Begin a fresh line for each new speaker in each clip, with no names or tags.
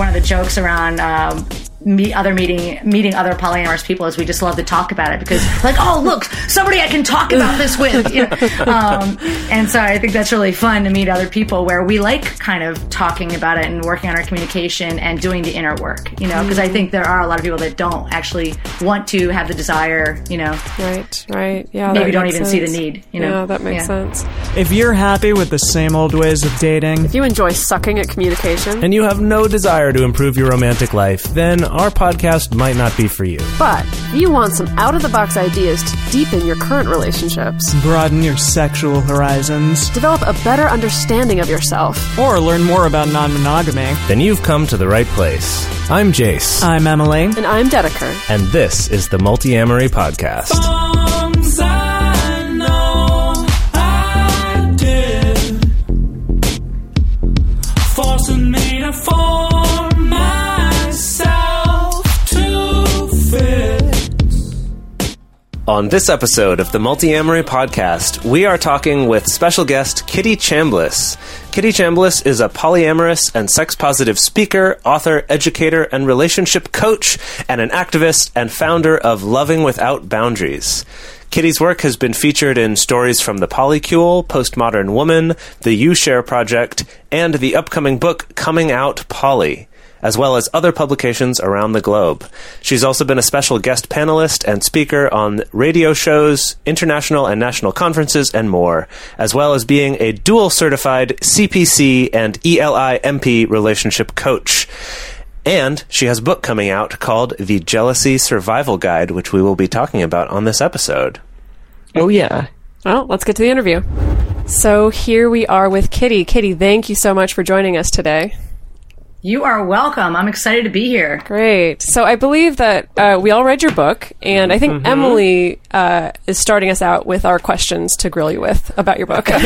one of the jokes around um, meet other meeting meeting other polyamorous people is we just love to talk about it because like oh look somebody I can talk about this with you know? um, and so I think that's really fun to meet other people where we like kind of talking about it and working on our communication and doing the inner work you know because I think there are a lot of people that don't actually want to have the desire you know
Right, right. Yeah.
maybe
that
don't
makes
even see the need you know
Yeah, that makes
Yeah.
sense.
If you're happy with the same old ways of dating,
If you enjoy sucking at communication,
and you have no desire to improve your romantic life, then our podcast might not be for you.
but you want some out of the box ideas to deepen your current relationships,
broaden your sexual horizons,
develop a better understanding of yourself,
or learn more about non monogamy,
Then you've come to the right place. I'm Jase,
I'm Emily.
and I'm Dedeker.
and this is the Multiamory Podcast.
Songs
On this episode of the Multiamory Podcast, we are talking with special guest Kitty Chambliss. Kitty Chambliss is a polyamorous and sex positive speaker, author, educator, and relationship coach, and an activist and founder of Loving Without Boundaries. Kitty's work has been featured in stories from The Polycule, Postmodern Woman, the You Share Project, and the upcoming book Coming Out Poly as well as other publications around the globe. She's also been a special guest panelist and speaker on radio shows, international and national conferences, and more, as well as being a dual certified CPC and E ELI-MP relationship coach. And she has a book coming out called The Jealousy Survival Guide, which we will be talking about on this episode.
Oh yeah.
Well, let's get to the interview. So here we are with Kitty. Kitty, thank you so much for joining us today.
You are welcome I'm excited to be here
Great. So I believe that uh, we all read your book, and I think Emily uh, is starting us out with our questions to grill you with about your book.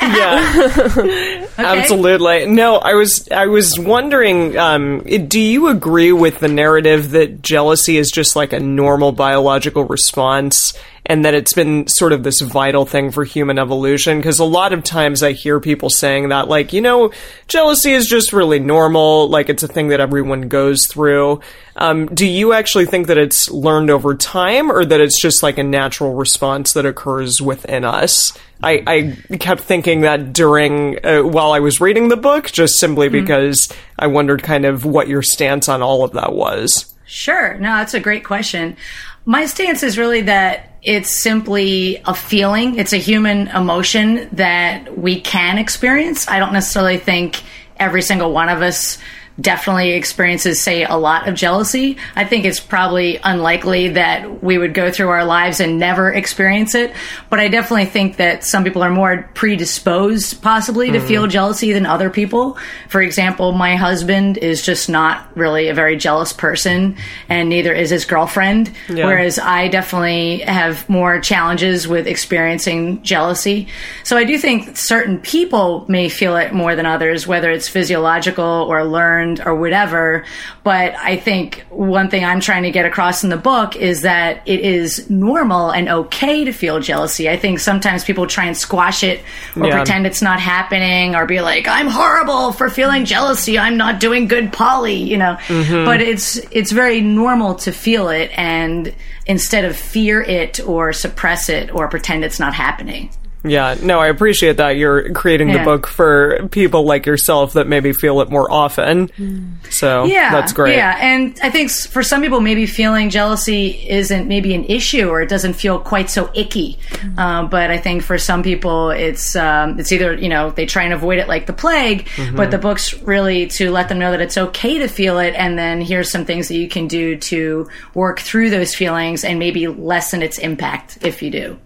Yeah. Absolutely. No, I was I was wondering um, do you agree with the narrative that jealousy is just like a normal biological response and that it's been sort of this vital thing for human evolution because a lot of times I hear people saying that like, you know, jealousy is just really normal, like it's a thing that everyone goes through. Um, do you actually think that it's learned over time or that it's just like a natural response that occurs within us? I, I kept thinking that during uh, while I was reading the book, just simply because I wondered kind of what your stance on all of that was.
Sure. No, that's a great question. My stance is really that it's simply a feeling. It's a human emotion that we can experience. I don't necessarily think every single one of us definitely experiences, say, a lot of jealousy. I think it's probably unlikely that we would go through our lives and never experience it. But I definitely think that some people are more predisposed, possibly, to hmm. feel jealousy than other people. For example, my husband is just not really a very jealous person, and neither is his girlfriend.
Yeah.
Whereas I definitely have more challenges with experiencing jealousy. So I do think certain people may feel it more than others, whether it's physiological or learned or whatever. But I think one thing I'm trying to get across in the book is that it is normal and okay to feel jealousy. I think sometimes people try and squash it or
Yeah.
pretend it's not happening or be like, I'm horrible for feeling jealousy. I'm not doing good poly, you know. Mm-hmm. But it's it's very normal to feel it and instead of fear it or suppress it or pretend it's not happening.
Yeah, no, I appreciate that you're creating the book for people like yourself that maybe feel it more often. So
Yeah,
that's great.
Yeah, and I think for some people, maybe feeling jealousy isn't maybe an issue, or it doesn't feel quite so icky. Um, but I think for some people, it's um, it's either you know they try and avoid it like the plague, but the book's really to let them know that it's okay to feel it, and then here's some things that you can do to work through those feelings and maybe lessen its impact if you do.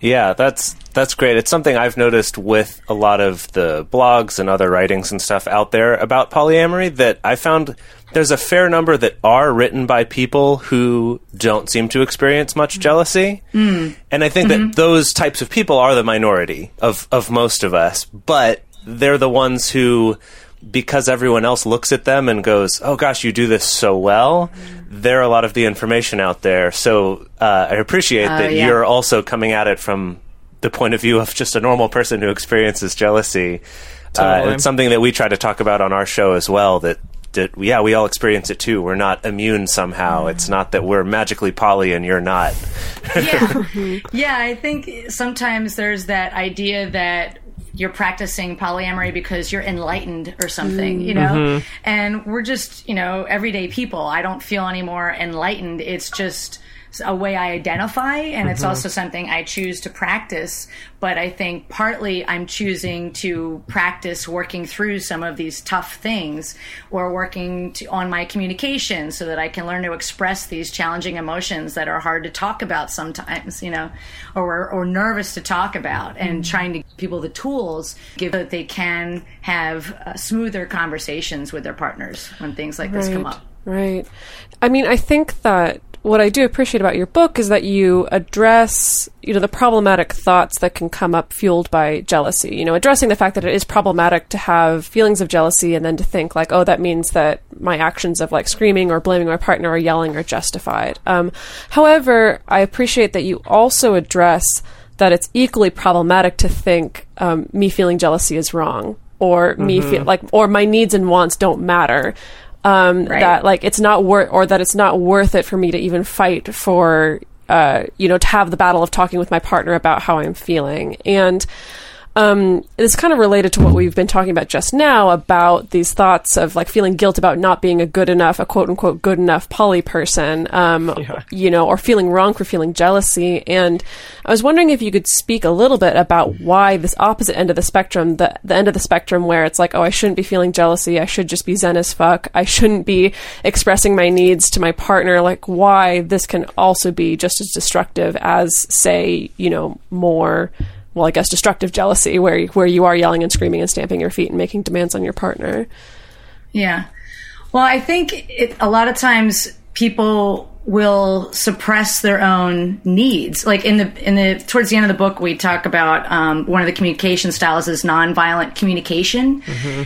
Yeah, that's that's great. It's something I've noticed with a lot of the blogs and other writings and stuff out there about polyamory that I found there's a fair number that are written by people who don't seem to experience much jealousy. Mm. And I think that those types of people are the minority of of most of us, but they're the ones who because everyone else looks at them and goes, "Oh gosh, you do this so well." There are a lot of the information out there, so uh, I appreciate that
yeah.
you're also coming at it from the point of view of just a normal person who experiences jealousy. Uh,
Totally.
it's something that we try to talk about on our show as well. That that yeah, we all experience it too. We're not immune somehow. It's not that we're magically poly and you're not.
yeah. Mm-hmm. yeah, I think sometimes there's that idea that you're practicing polyamory because you're enlightened or something, mm. you know? Mm-hmm. And we're just, you know, everyday people. I don't feel any more enlightened. It's just a way I identify, and it's also something I choose to practice. But I think partly I'm choosing to practice working through some of these tough things or working to, on my communication so that I can learn to express these challenging emotions that are hard to talk about sometimes, you know, or, or nervous to talk about, and trying to give people the tools give that they can have uh, smoother conversations with their partners when things like this come up.
Right. I mean, I think that what I do appreciate about your book is that you address, you know, the problematic thoughts that can come up fueled by jealousy. You know, addressing the fact that it is problematic to have feelings of jealousy and then to think like, oh, that means that my actions of like screaming or blaming my partner or yelling are justified. Um, however, I appreciate that you also address that it's equally problematic to think um, me feeling jealousy is wrong or me feel like or my needs and wants don't matter um,
Right.
that like it's not worth or that it's not worth it for me to even fight for uh, you know to have the battle of talking with my partner about how I'm feeling and um, it's kind of related to what we've been talking about just now about these thoughts of like feeling guilt about not being a good enough, a quote unquote good enough poly person, um, you know, or feeling wrong for feeling jealousy. And I was wondering if you could speak a little bit about why this opposite end of the spectrum, the, the end of the spectrum where it's like, oh, I shouldn't be feeling jealousy. I should just be zen as fuck. I shouldn't be expressing my needs to my partner. Like why this can also be just as destructive as say, you know, more well, I guess destructive jealousy, where where you are yelling and screaming and stamping your feet and making demands on your partner.
Yeah. Well, I think it, a lot of times people will suppress their own needs. Like in the in the towards the end of the book, we talk about um, one of the communication styles is nonviolent communication,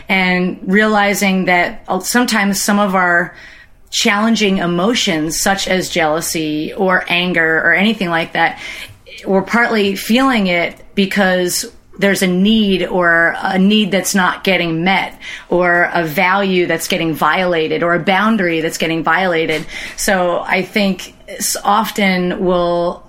and realizing that uh, sometimes some of our challenging emotions, such as jealousy or anger or anything like that, we're partly feeling it because there's a need or a need that's not getting met or a value that's getting violated or a boundary that's getting violated. So I think often we'll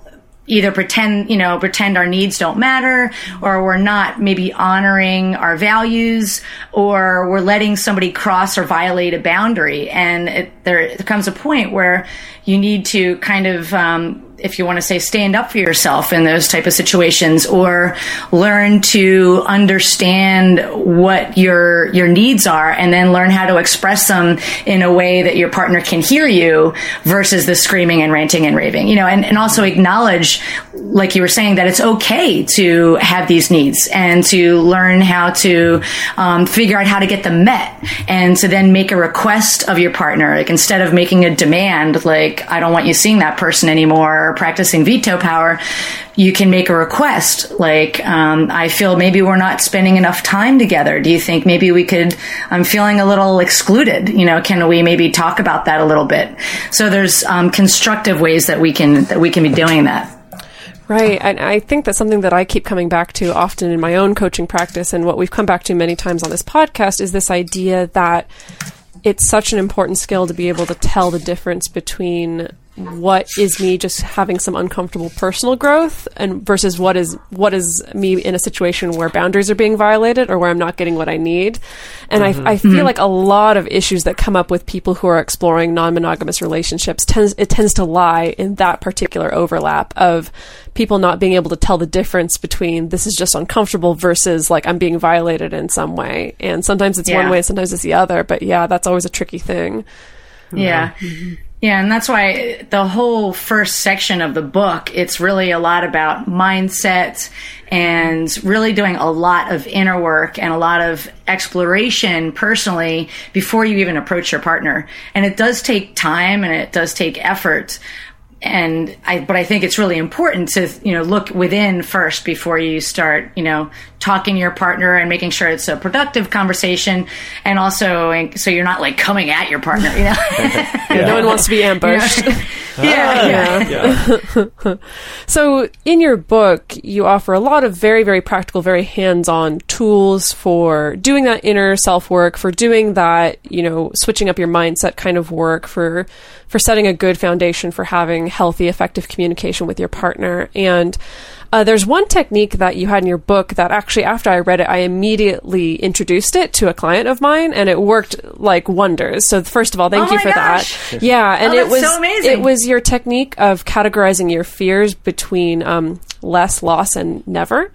either pretend, you know, pretend our needs don't matter or we're not maybe honoring our values or we're letting somebody cross or violate a boundary. And it, there, comes a point where you need to kind of, um, if you want to say stand up for yourself in those type of situations or learn to understand what your your needs are and then learn how to express them in a way that your partner can hear you versus the screaming and ranting and raving you know and, and also acknowledge like you were saying that it's okay to have these needs and to learn how to um, figure out how to get them met and to then make a request of your partner. Like instead of making a demand like i don't want you seeing that person anymore practicing veto power you can make a request like um, i feel maybe we're not spending enough time together do you think maybe we could i'm feeling a little excluded you know can we maybe talk about that a little bit so there's um, constructive ways that we can that we can be doing that
Right. And I think that's something that I keep coming back to often in my own coaching practice. And what we've come back to many times on this podcast is this idea that it's such an important skill to be able to tell the difference between what is me just having some uncomfortable personal growth and versus what is what is me in a situation where boundaries are being violated or where I'm not getting what I need. And I, mm-hmm. I feel mm-hmm. like a lot of issues that come up with people who are exploring non-monogamous relationships tends it tends to lie in that particular overlap of people not being able to tell the difference between this is just uncomfortable versus like I'm being violated in some way. And sometimes it's one
Yeah.
way, sometimes it's the other. But yeah, that's always a tricky thing.
Yeah. Mm-hmm. Yeah, and that's why the whole first section of the book, it's really a lot about mindset and really doing a lot of inner work and a lot of exploration personally before you even approach your partner. And it does take time and it does take effort. And I, but I think it's really important to, you know, look within first before you start, you know, talking to your partner and making sure it's a productive conversation. And also, so you're not like coming at your partner, you know?
No one wants to be ambushed.
Ah, yeah, yeah.
So, in your book, you offer a lot of very, very practical, very hands on tools for doing that inner self work, for doing that, you know, switching up your mindset kind of work, for, for setting a good foundation for having healthy, effective communication with your partner. And uh, there's one technique that you had in your book that actually, after I read it, I immediately introduced it to a client of mine, and it worked like wonders. So, first of all, thank
Oh
you for
gosh.
that. Yeah, and
Oh,
it was
so amazing.
it was your technique of categorizing your fears between um, less, loss, and never.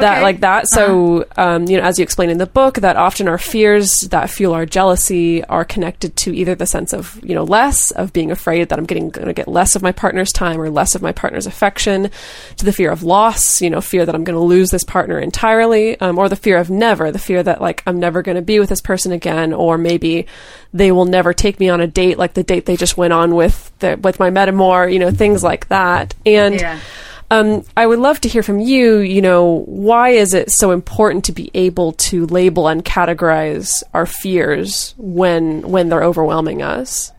That
Okay. Uh-huh.
like that. So um, you know, as you explain in the book, that often our fears that fuel our jealousy are connected to either the sense of you know less of being afraid that I'm getting going to get less of my partner's time or less of my partner's affection, to the fear of loss, you know, fear that I'm going to lose this partner entirely, um, or the fear of never, the fear that like I'm never going to be with this person again, or maybe they will never take me on a date like the date they just went on with the, with my metamor, you know, things like that, and.
Yeah.
Um, I would love to hear from you. You know, why is it so important to be able to label and categorize our fears when when they're overwhelming us?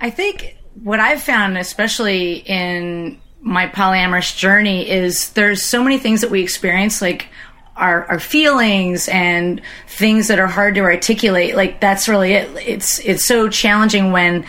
I think what I've found, especially in my polyamorous journey, is there's so many things that we experience, like our, our feelings and things that are hard to articulate. Like that's really it. It's it's so challenging when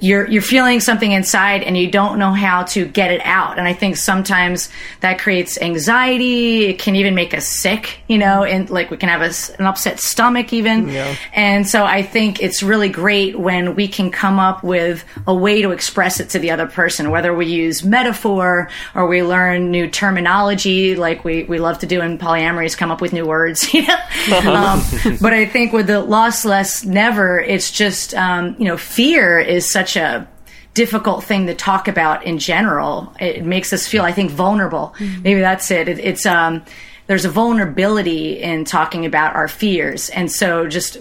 you're you're feeling something inside and you don't know how to get it out. And I think sometimes that creates anxiety. It can even make us sick, you know, and like we can have a an upset stomach even. And so I think it's really great when we can come up with a way to express it to the other person, whether we use metaphor or we learn new terminology, like we, we love to do in polyamory, is come up with new words. You know? um, but I think with the loss less never, it's just um, you know fear is such a difficult thing to talk about in general. It makes us feel, I think, vulnerable. Maybe that's it. it it's um, there's a vulnerability in talking about our fears, and so just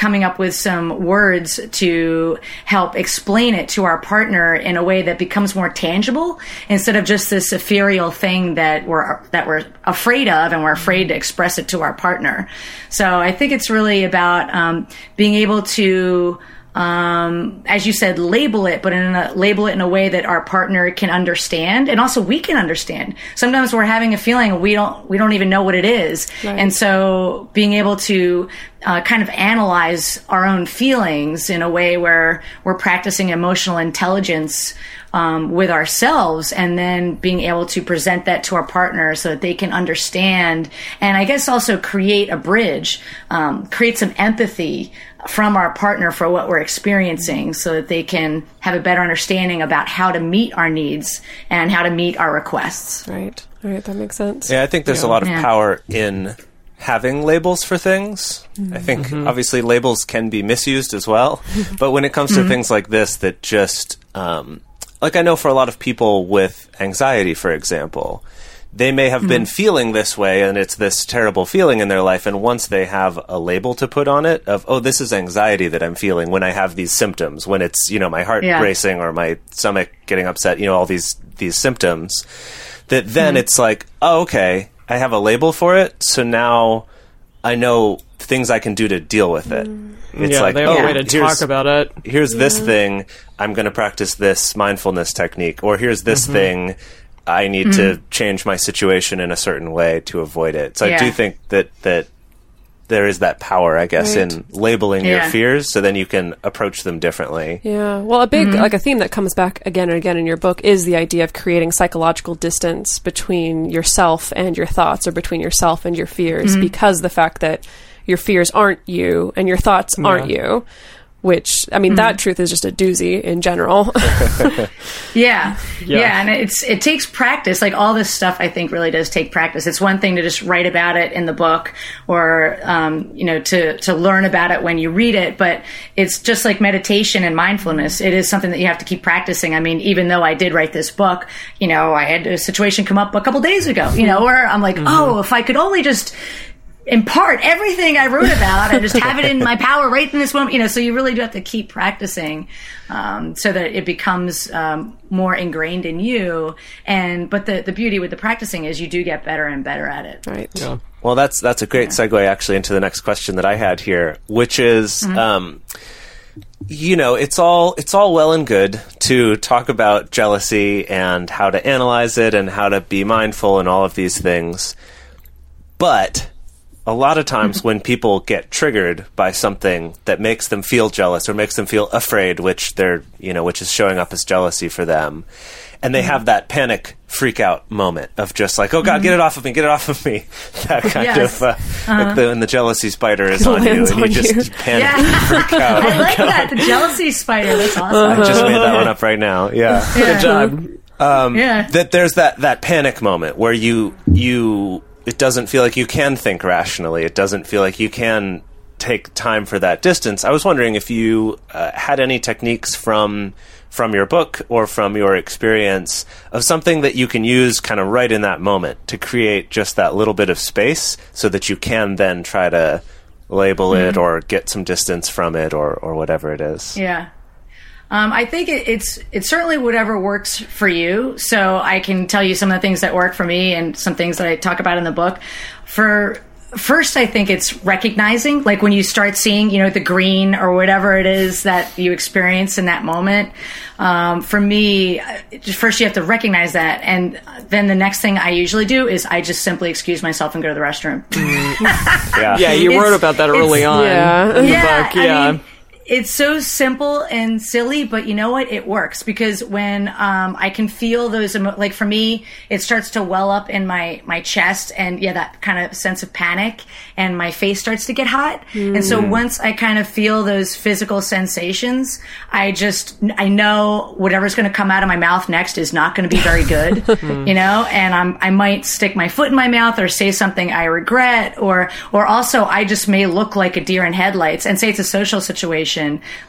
coming up with some words to help explain it to our partner in a way that becomes more tangible instead of just this ethereal thing that we're that we're afraid of and we're afraid to express it to our partner. So I think it's really about um, being able to um, as you said, label it, but in a, label it in a way that our partner can understand, and also we can understand. Sometimes we're having a feeling we don't we don't even know what it is, and so being able to uh, kind of analyze our own feelings in a way where we're practicing emotional intelligence um, with ourselves, and then being able to present that to our partner so that they can understand, and I guess also create a bridge, um, create some empathy from our partner for what we're experiencing so that they can have a better understanding about how to meet our needs and how to meet our requests.
Right. Right. That makes sense.
Yeah, I think there's a lot of
Yeah.
power in having labels for things. I mm-hmm. think mm-hmm. obviously labels can be misused as well, but when it comes to mm-hmm. things like this, that just um, like I know for a lot of people with anxiety, for example, they may have been mm-hmm. feeling this way and it's this terrible feeling in their life and once they have a label to put on it of oh this is anxiety that I'm feeling when I have these symptoms when it's you know my heart
Yeah.
racing or my stomach getting upset you know all these these symptoms that then mm-hmm. it's like oh okay I have a label for it so now I know things I can do to deal with it mm. it's
yeah,
like
they have
oh
a way to talk about it.
here's this thing i'm going to practice this mindfulness technique or here's this
Mm-hmm.
thing i need to mm-hmm. change my situation in a certain way to avoid it. So i do think that that there is that power i guess
Right.
in labeling your fears so then you can approach them differently.
Yeah. Well, a big mm-hmm. like a theme that comes back again and again in your book is the idea of creating psychological distance between yourself and your thoughts or between yourself and your fears mm-hmm. because the fact that your fears aren't you and your thoughts aren't you which I mean that truth is just a doozy in general.
Yeah.
Yeah.
yeah. and it's it takes practice. Like all this stuff I think really does take practice. It's one thing to just write about it in the book or um, you know, to to learn about it when you read it, but it's just like meditation and mindfulness. It is something that you have to keep practicing. I mean, even though I did write this book, you know, I had a situation come up a couple days ago, you know, where I'm like, "Oh, if I could only just impart everything I wrote about and just have it in my power right in this moment. You know, so you really do have to keep practicing um, so that it becomes um, more ingrained in you. And but the the beauty with the practicing is you do get better and better at it.
right.
Well, that's that's a great segue actually into the next question that I had here, which is
Mm-hmm.
um, you know, it's all it's all well and good to talk about jealousy and how to analyze it and how to be mindful and all of these things. But a lot of times when people get triggered by something that makes them feel jealous or makes them feel afraid, which they're, you know, which is showing up as jealousy for them, and they have that panic freak out moment of just like, oh God, get it off of me, get it off of me. That kind
Yes.
of, uh, like the, when the jealousy spider is on you
lands
and you
on
just
you.
panic
Yeah.
and freak out.
I like that. The jealousy spider. That's awesome.
I just made that one up right now. Yeah.
Good job.
yeah.
that there's that that panic moment where you you it doesn't feel like you can think rationally. It doesn't feel like you can take time for that distance. I was wondering if you uh, had any techniques from from your book or from your experience of something that you can use kind of right in that moment to create just that little bit of space so that you can then try to label it or get some distance from it or or whatever it is.
Yeah. Um, I think it, it's it's certainly whatever works for you. So I can tell you some of the things that work for me and some things that I talk about in the book. For first, I think it's recognizing, like when you start seeing, you know, the green or whatever it is that you experience in that moment. Um, for me, uh, first you have to recognize that, and then the next thing I usually do is I just simply excuse myself and go to the restroom.
Yeah.
Yeah, you
It's-
wrote about that early on
Yeah.
in the
yeah,
book. Yeah.
I mean, it's so simple and silly, but you know what? It works because when um, I can feel those, emo- like for me, it starts to well up in my my chest, and yeah, that kind of sense of panic, and my face starts to get hot. And so once I kind of feel those physical sensations, I just I know whatever's going to come out of my mouth next is not going to be very good, you know. And I'm I might stick my foot in my mouth or say something I regret, or or also I just may look like a deer in headlights and say it's a social situation.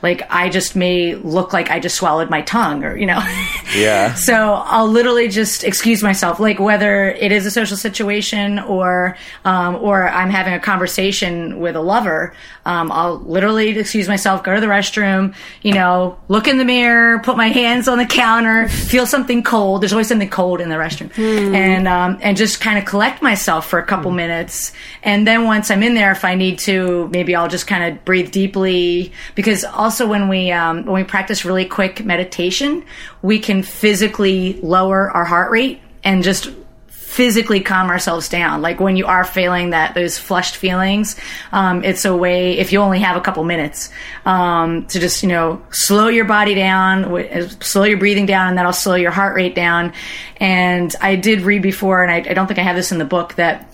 Like I just may look like I just swallowed my tongue, or you know.
Yeah.
So I'll literally just excuse myself, like whether it is a social situation or um, or I'm having a conversation with a lover. Um, I'll literally excuse myself, go to the restroom, you know, look in the mirror, put my hands on the counter, feel something cold. There's always something cold in the restroom, and um, and just kind of collect myself for a couple minutes, and then once I'm in there, if I need to, maybe I'll just kind of breathe deeply. Because also when we um, when we practice really quick meditation, we can physically lower our heart rate and just physically calm ourselves down. Like when you are feeling that those flushed feelings, um, it's a way if you only have a couple minutes um, to just you know slow your body down, uh, slow your breathing down, and that'll slow your heart rate down. And I did read before, and I, I don't think I have this in the book that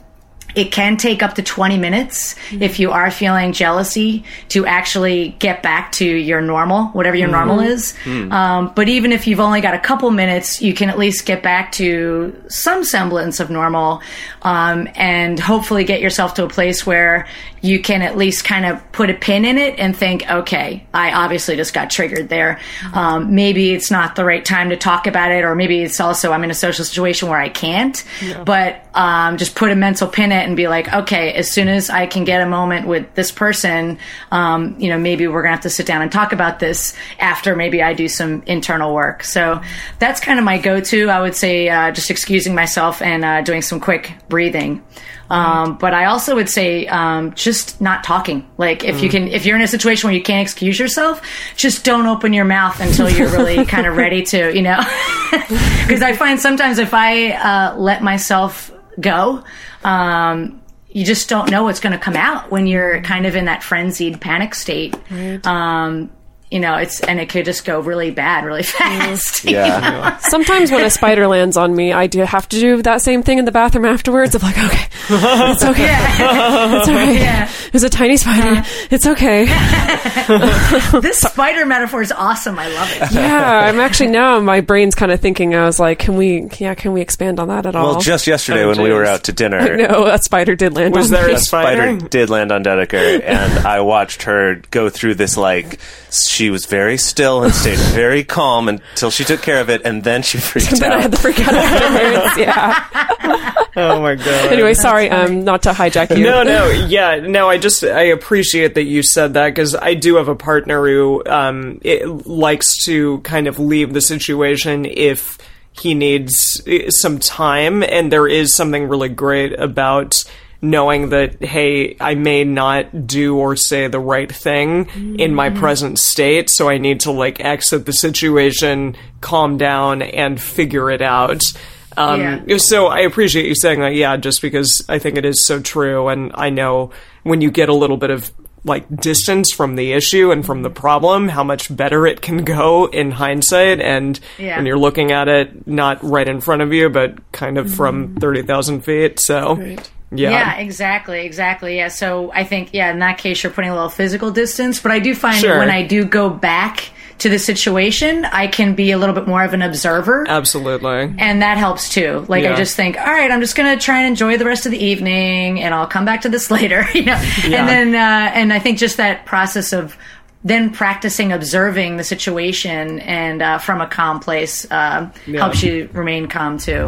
it can take up to 20 minutes if you are feeling jealousy to actually get back to your normal, whatever your normal is. Um, but even if you've only got a couple minutes, you can at least get back to some semblance of normal um, and hopefully get yourself to a place where you can at least kind of put a pin in it and think, okay, I obviously just got triggered there. Um, maybe it's not the right time to talk about it, or maybe it's also I'm in a social situation where I can't. But um, just put a mental pin in it and be like, okay, as soon as I can get a moment with this person, um, you know, maybe we're gonna have to sit down and talk about this after maybe I do some internal work. So that's kind of my go-to. I would say uh, just excusing myself and uh, doing some quick breathing. Um, but I also would say um, just not talking. Like if you can, if you're in a situation where you can't excuse yourself, just don't open your mouth until you're really kind of ready to, you know. Because I find sometimes if I uh, let myself go, um, you just don't know what's going to come out when you're kind of in that frenzied panic state. Um, you know, it's and it could just go really bad really fast. Mm-hmm. you
Yeah.
Sometimes when a spider lands on me, I do have to do that same thing in the bathroom afterwards. Of like, okay, it's okay,
Yeah.
it's all right.
Yeah.
It was a tiny spider. It's okay.
this spider metaphor is awesome. I love it.
Yeah, I'm actually now my brain's kind of thinking. I was like, can we? Yeah, can we expand on that at all?
Well, just yesterday
Oh,
when we oh,
were
out to dinner,
no, a spider did land.
Was
on
there
me.
a
a spider
Spider?
did land on Dedeker, and I watched her go through this like she was very still and stayed very calm until she took care of it, and then she freaked out.
then I had the freak out afterwards. Yeah.
Oh my god.
Anyway, sorry, um, not to hijack you.
No, no, yeah, no. I just I appreciate that you said that because I do have a partner who um it likes to kind of leave the situation if he needs uh, some time, and there is something really great about knowing that hey i may not do or say the right thing in my mm. present state so i need to like exit the situation calm down and figure it out. Um,
Yeah.
so i appreciate you saying that yeah just because i think it is so true and i know when you get a little bit of like distance from the issue and from the mm-hmm. problem how much better it can go in hindsight and
Yeah.
when you're looking at it not right in front of you but kind of from mm-hmm. 30,000 feet so yeah
Yeah, exactly, exactly. Yeah, so I think yeah, in that case you're putting a little physical distance, but I do find
Sure.
when I do go back to the situation, I can be a little bit more of an observer.
absolutely
and that helps too. Like I just think, all right, I'm just gonna try and enjoy the rest of the evening, and I'll come back to this later. You know,
Yeah.
and then uh, and I think just that process of then practicing observing the situation and uh, from a calm place uh, helps you remain calm too.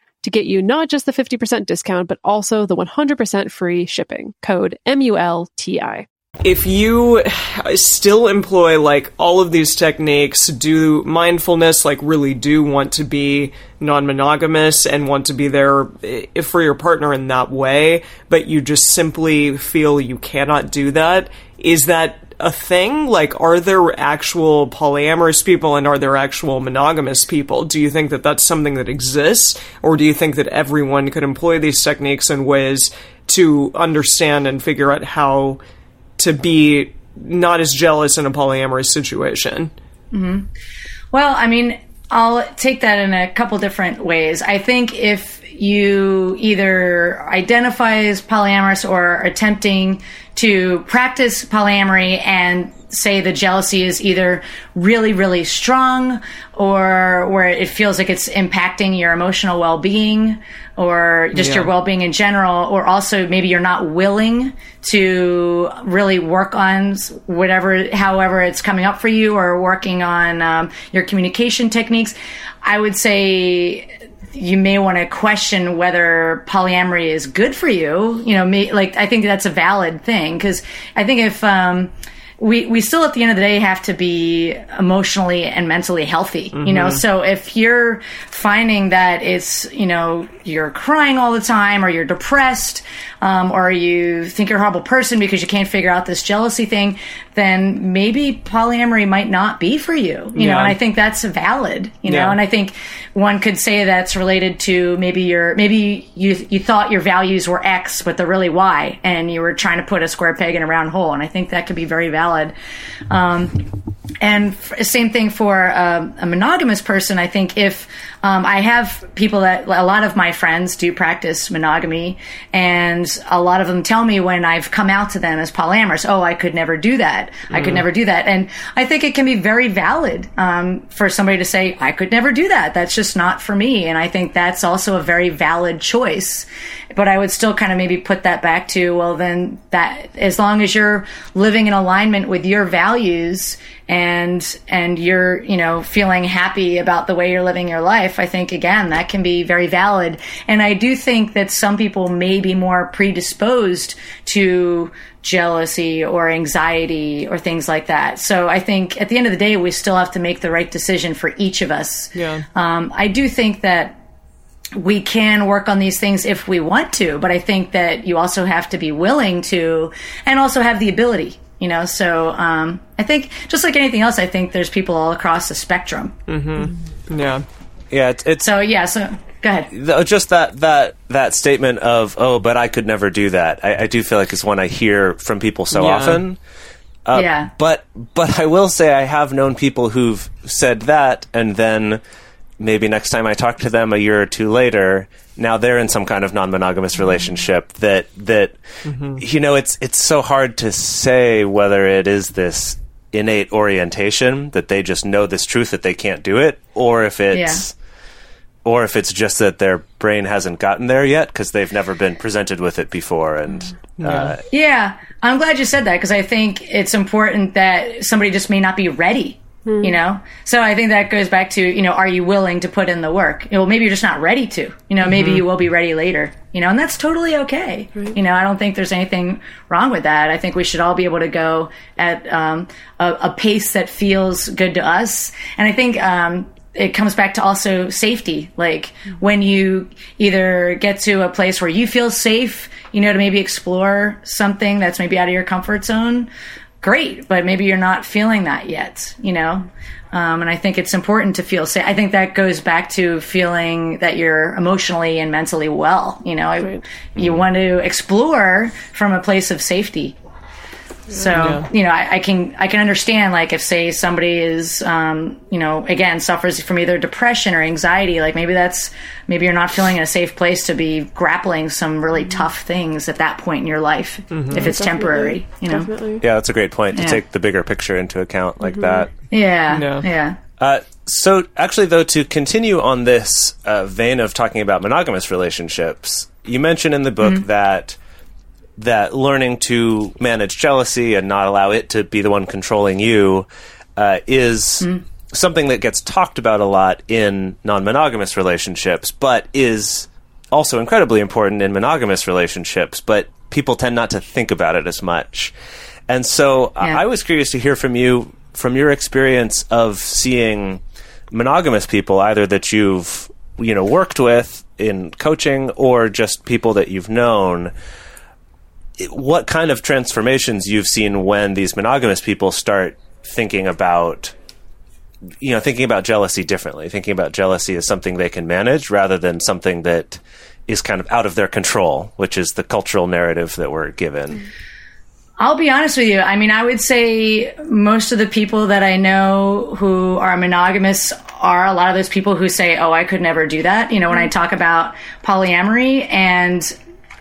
to get you not just the 50% discount, but also the 100% free shipping. Code M-U-L-T-I.
if you still employ like all of these techniques, do mindfulness, like really do want to be non monogamous and want to be there eh, for your partner in that way, but you just simply feel you cannot do that, is that a thing? Like, are there actual polyamorous people and are there actual monogamous people? Do you think that that's something that exists? Or do you think that everyone could employ these techniques and ways to understand and figure out how to be not as jealous in a polyamorous situation. Mm-hmm.
Well, I mean, I'll take that in a couple different ways. I think if you either identify as polyamorous or attempting to practice polyamory and say the jealousy is either really, really strong or where it feels like it's impacting your emotional well being or just your well being in general, or also maybe you're not willing to really work on whatever, however it's coming up for you, or working on um, your communication techniques, I would say you may want to question whether polyamory is good for you. You know, may, like I think that's a valid thing because I think if um, we we still at the end of the day have to be emotionally and mentally healthy. You know, so if you're finding that it's you know you're crying all the time or you're depressed um, or you think you're a horrible person because you can't figure out this jealousy thing, then maybe polyamory might not be for you. You know, and I think that's valid. You know,
Yeah.
and I think one could say that's related to maybe your maybe you you thought your values were X, but they're really Y, and you were trying to put a square peg in a round hole. And I think that could be very valid. Um, and f- same thing for um, a monogamous person. I think if um, I have people that a lot of my friends do practice monogamy, and a lot of them tell me when I've come out to them as polyamorous, oh, I could never do that. I could never do that. And I think it can be very valid um, for somebody to say, I could never do that. That's just not for me. And I think that's also a very valid choice. But I would still kind of maybe put that back to, well, then that as long as you're living in alignment with your values and and you're you know feeling happy about the way you're living your life i think again that can be very valid. And i do think that some people may be more predisposed to jealousy or anxiety or things like that. So i think at the end of the day we still have to make the right decision for each of us.
Yeah.
um, i do think that we can work on these things if we want to, but I think that you also have to be willing to and also have the ability, you know? So, um, I think just like anything else, I think there's people all across the spectrum.
Yeah.
Yeah, it's, it's
So, yeah, so go ahead.
th- just that that that statement of oh, but I could never do that. I, I do feel like it's one I hear from people so
Yeah.
often.
yeah.
But but I will say I have known people who've said that, and then maybe next time I talk to them a year or two later, now they're in some kind of non-monogamous mm-hmm. relationship. That that mm-hmm. you know, it's it's so hard to say whether it is this innate orientation that they just know this truth that they can't do it, or if it's or if it's just that their brain hasn't gotten there yet because they've never been presented with it before and mm-hmm. uh,
Yeah, I'm glad you said that because I think it's important that somebody just may not be ready. You know, so I think that goes back to you know, are you willing to put in the work? You know, maybe you're just not ready to. You know, maybe you will be ready later. You know, and that's totally okay. You know, I don't think there's anything wrong with that. I think we should all be able to go at um, a, a pace that feels good to us, and I think. Um, it comes back to also safety. Like when you either get to a place where you feel safe, you know, to maybe explore something that's maybe out of your comfort zone, great. But maybe you're not feeling that yet, you know? Um, and I think it's important to feel safe. I think that goes back to feeling that you're emotionally and mentally well. You know, I, you want to explore from a place of safety. So you know, I, I can I can understand like if say somebody is um, you know again suffers from either depression or anxiety, like maybe that's maybe you're not feeling in a safe place to be grappling some really tough things at that point in your life if it's temporary. You know,
Definitely.
yeah, that's a great point to
Yeah.
take the bigger picture into account like that.
yeah,
Yeah.
yeah.
Uh, so, actually, though, to continue on this uh, vein of talking about monogamous relationships, you mentioned in the book that that learning to manage jealousy and not allow it to be the one controlling you uh, is something that gets talked about a lot in non-monogamous relationships, but is also incredibly important in monogamous relationships. But people tend not to think about it as much. And so I- I was curious to hear from you, from your experience of seeing monogamous people, either that you've you know worked with in coaching or just people that you've known. It- What kind of transformations you've seen when these monogamous people start thinking about, you know, thinking about jealousy differently, thinking about jealousy as something they can manage rather than something that is kind of out of their control, which is the cultural narrative that we're given.
I'll be honest with you. I mean, I would say most of the people that I know who are monogamous are a lot of those people who say, "Oh, I could never do that." You know, when I mm-hmm. talk about polyamory, and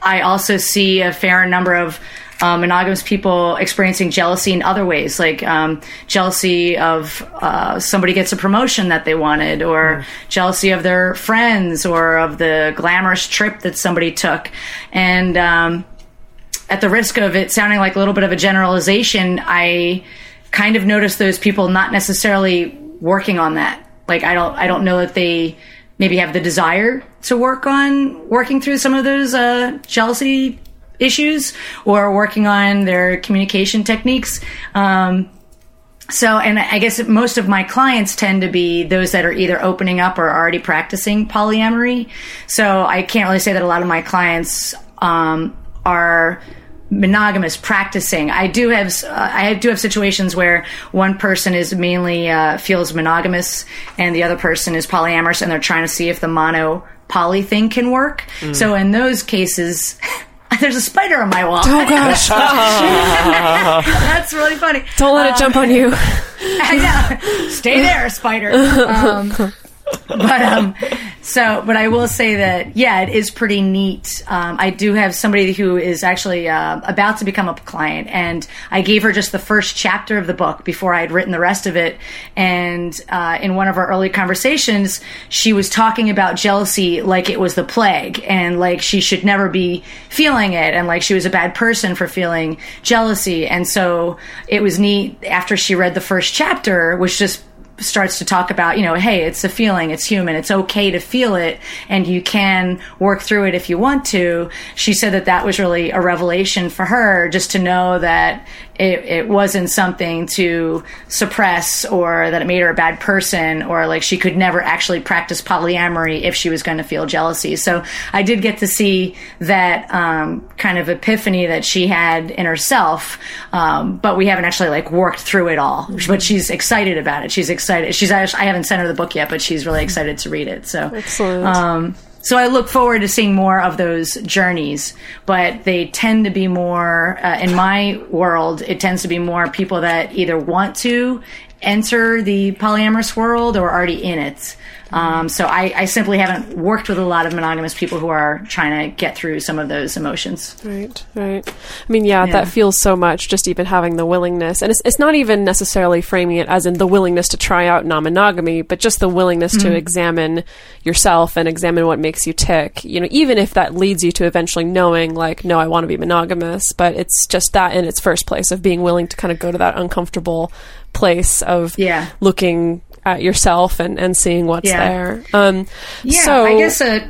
I also see a fair number of um, monogamous people experiencing jealousy in other ways, like um, jealousy of uh, somebody gets a promotion that they wanted, or jealousy of their friends, or of the glamorous trip that somebody took, and um, at the risk of it sounding like a little bit of a generalization, I kind of notice those people not necessarily working on that. Like I don't I don't know that they maybe have the desire to work on working through some of those uh, jealousy issues or working on their communication techniques. Um, so, and I guess most of my clients tend to be those that are either opening up or already practicing polyamory. So I can't really say that a lot of my clients um, are monogamous practicing. I do have uh, I do have situations where one person is mainly uh, feels monogamous and the other person is polyamorous, and they're trying to see if the mono poly thing can work. So in those cases. There's a spider on my wall.
Oh gosh!
That's really funny.
Don't let it jump on you.
I know. Stay there, spider. Um, but um, So, but I will say that, yeah, it is pretty neat. Um, I do have somebody who is actually uh, about to become a client, and I gave her just the first chapter of the book before I had written the rest of it. And uh, in one of our early conversations, she was talking about jealousy like it was the plague, and like she should never be feeling it, and like she was a bad person for feeling jealousy. And so it was neat after she read the first chapter, which just starts to talk about, you know, hey, it's a feeling, it's human, it's okay to feel it, and you can work through it if you want to. She said that that was really a revelation for her, just to know that it, it wasn't something to suppress or that it made her a bad person or like she could never actually practice polyamory if she was going to feel jealousy. So I did get to see that um, kind of epiphany that she had in herself, um, but we haven't actually like worked through it all. But she's excited about it. She's excited. She's I haven't sent her the book yet, but she's really excited to read it. So
Excellent.
um, so I look forward to seeing more of those journeys, but they tend to be more uh, in my world. It tends to be more people that either want to enter the polyamorous world or already in it. Um, so I, I simply haven't worked with a lot of monogamous people who are trying to get through some of those emotions.
Right, right. I mean, yeah,
Yeah.
that feels so much. Just even having the willingness, and it's it's not even necessarily framing it as in the willingness to try out non-monogamy, but just the willingness to examine yourself and examine what makes you tick. You know, even if that leads you to eventually knowing, like, no, I want to be monogamous, but it's just that in its first place of being willing to kind of go to that uncomfortable place of
Yeah.
looking at yourself and and seeing what's
Yeah.
there. Um,
Yeah,
so
I guess uh,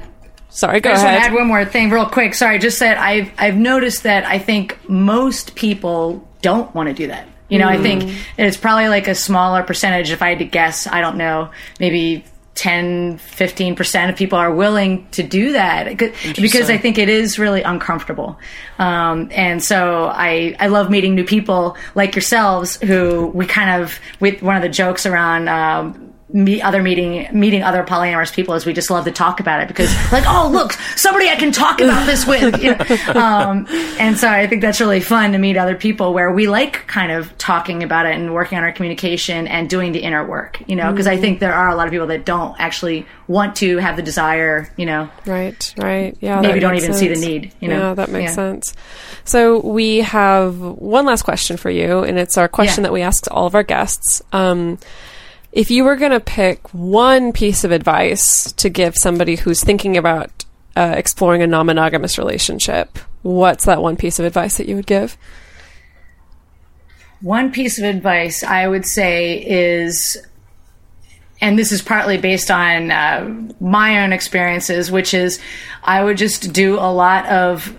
sorry, go
I just want to add one more thing real quick. Sorry, just that I've I've noticed that I think most people don't want to do that. You know, I think it's probably like a smaller percentage. If I had to guess, I don't know, maybe 10, 15% of people are willing to do that because I think it is really uncomfortable. Um, and so I, I love meeting new people like yourselves who we kind of, with one of the jokes around, um, meet other meeting meeting other polyamorous people is we just love to talk about it because like oh look somebody I can talk about this with you know? um, and so I think that's really fun to meet other people where we like kind of talking about it and working on our communication and doing the inner work you know because I think there are a lot of people that don't actually want to have the desire you know
Right, right. Yeah.
Maybe don't even see the need, you know?
Yeah, that makes
Yeah.
sense. So we have one last question for you, and it's our question
Yeah.
that we ask all of our guests. Um, if you were going to pick one piece of advice to give somebody who's thinking about uh, exploring a non-monogamous relationship, what's that one piece of advice that you would give?
One piece of advice I would say is, and this is partly based on uh, my own experiences, which is I would just do a lot of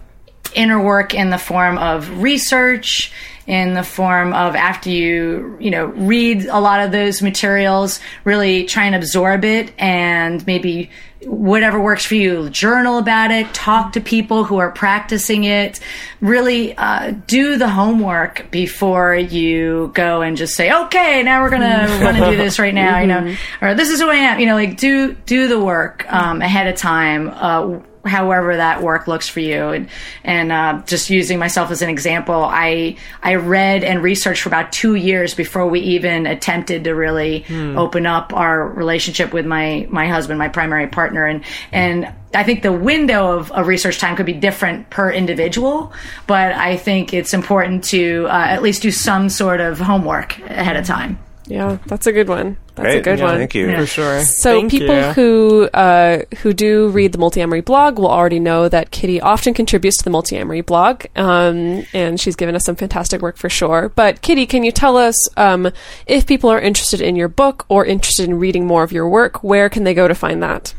inner work in the form of research in the form of after you you know read a lot of those materials really try and absorb it and maybe whatever works for you journal about it talk to people who are practicing it. Really uh, do the homework before you go and just say okay now we're gonna want to do this right now you know or this is who i am you know like do do the work um, ahead of time uh, however that work looks for you and and uh, just using myself as an example i i read and researched for about two years before we even attempted to really open up our relationship with my my husband my primary partner and and I think the window of, of research time could be different per individual, but I think it's important to uh, at least do some sort of homework ahead of time.
Yeah, that's a good one. That's a good
Yeah,
one.
Thank you.
For sure.
So
Thank
people
you.
who uh, who do read the Multiamory blog will already know that Kitty often contributes to the Multiamory blog, um, and she's given us some fantastic work for sure. But Kitty, can you tell us um, if people are interested in your book or interested in reading more of your work, where can they go to find that?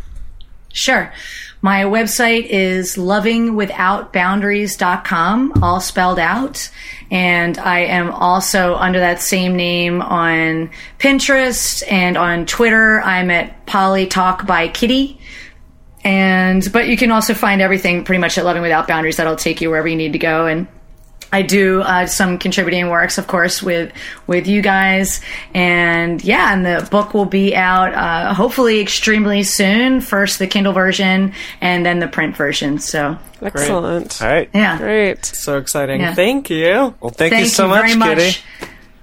Sure. My website is lovingwithoutboundaries.com, all spelled out. And I am also under that same name on Pinterest and on Twitter. I'm at Poly Talk by Kitty. And, but you can also find everything pretty much at Loving Without Boundaries. That'll take you wherever you need to go. And I do uh, some contributing works, of course, with with you guys, and yeah, and the book will be out uh, hopefully extremely soon. First the Kindle version, and then the print version. So
Excellent.
All right.
yeah,
Great.
So exciting.
Yeah.
Thank you.
Well, thank, you so
you
much,
much.
Kitty.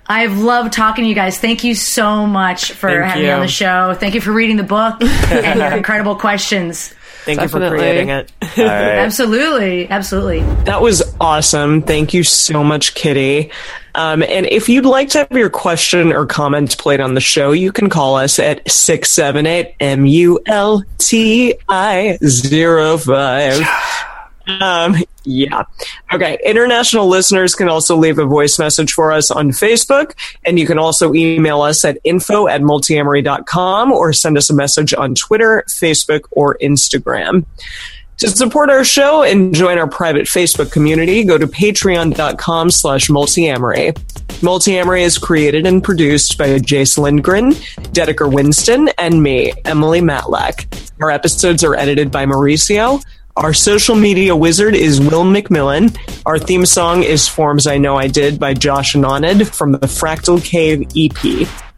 I've loved talking to you guys. Thank you so much for
Thank
having me on the show. Thank you for reading the book and your incredible questions.
Thank you for creating it.
All right.
Absolutely, absolutely.
That was awesome. Thank you so much, Kitty. Um, and if you'd like to have your question or comment played on the show, you can call us at 678 MULTI 05. Um, yeah. Okay. International listeners can also leave a voice message for us on Facebook, and you can also email us at info at multiamory.com or send us a message on Twitter, Facebook, or Instagram. To support our show and join our private Facebook community, go to patreon.com slash multiamory. Multiamory is created and produced by Jase Lindgren, Dedeker Winston, and me, Emily Matlack. Our episodes are edited by Mauricio. Our social media wizard is Will McMillan. Our theme song is Forms I Know I Did by Josh and Anand from the Fractal Cave EP.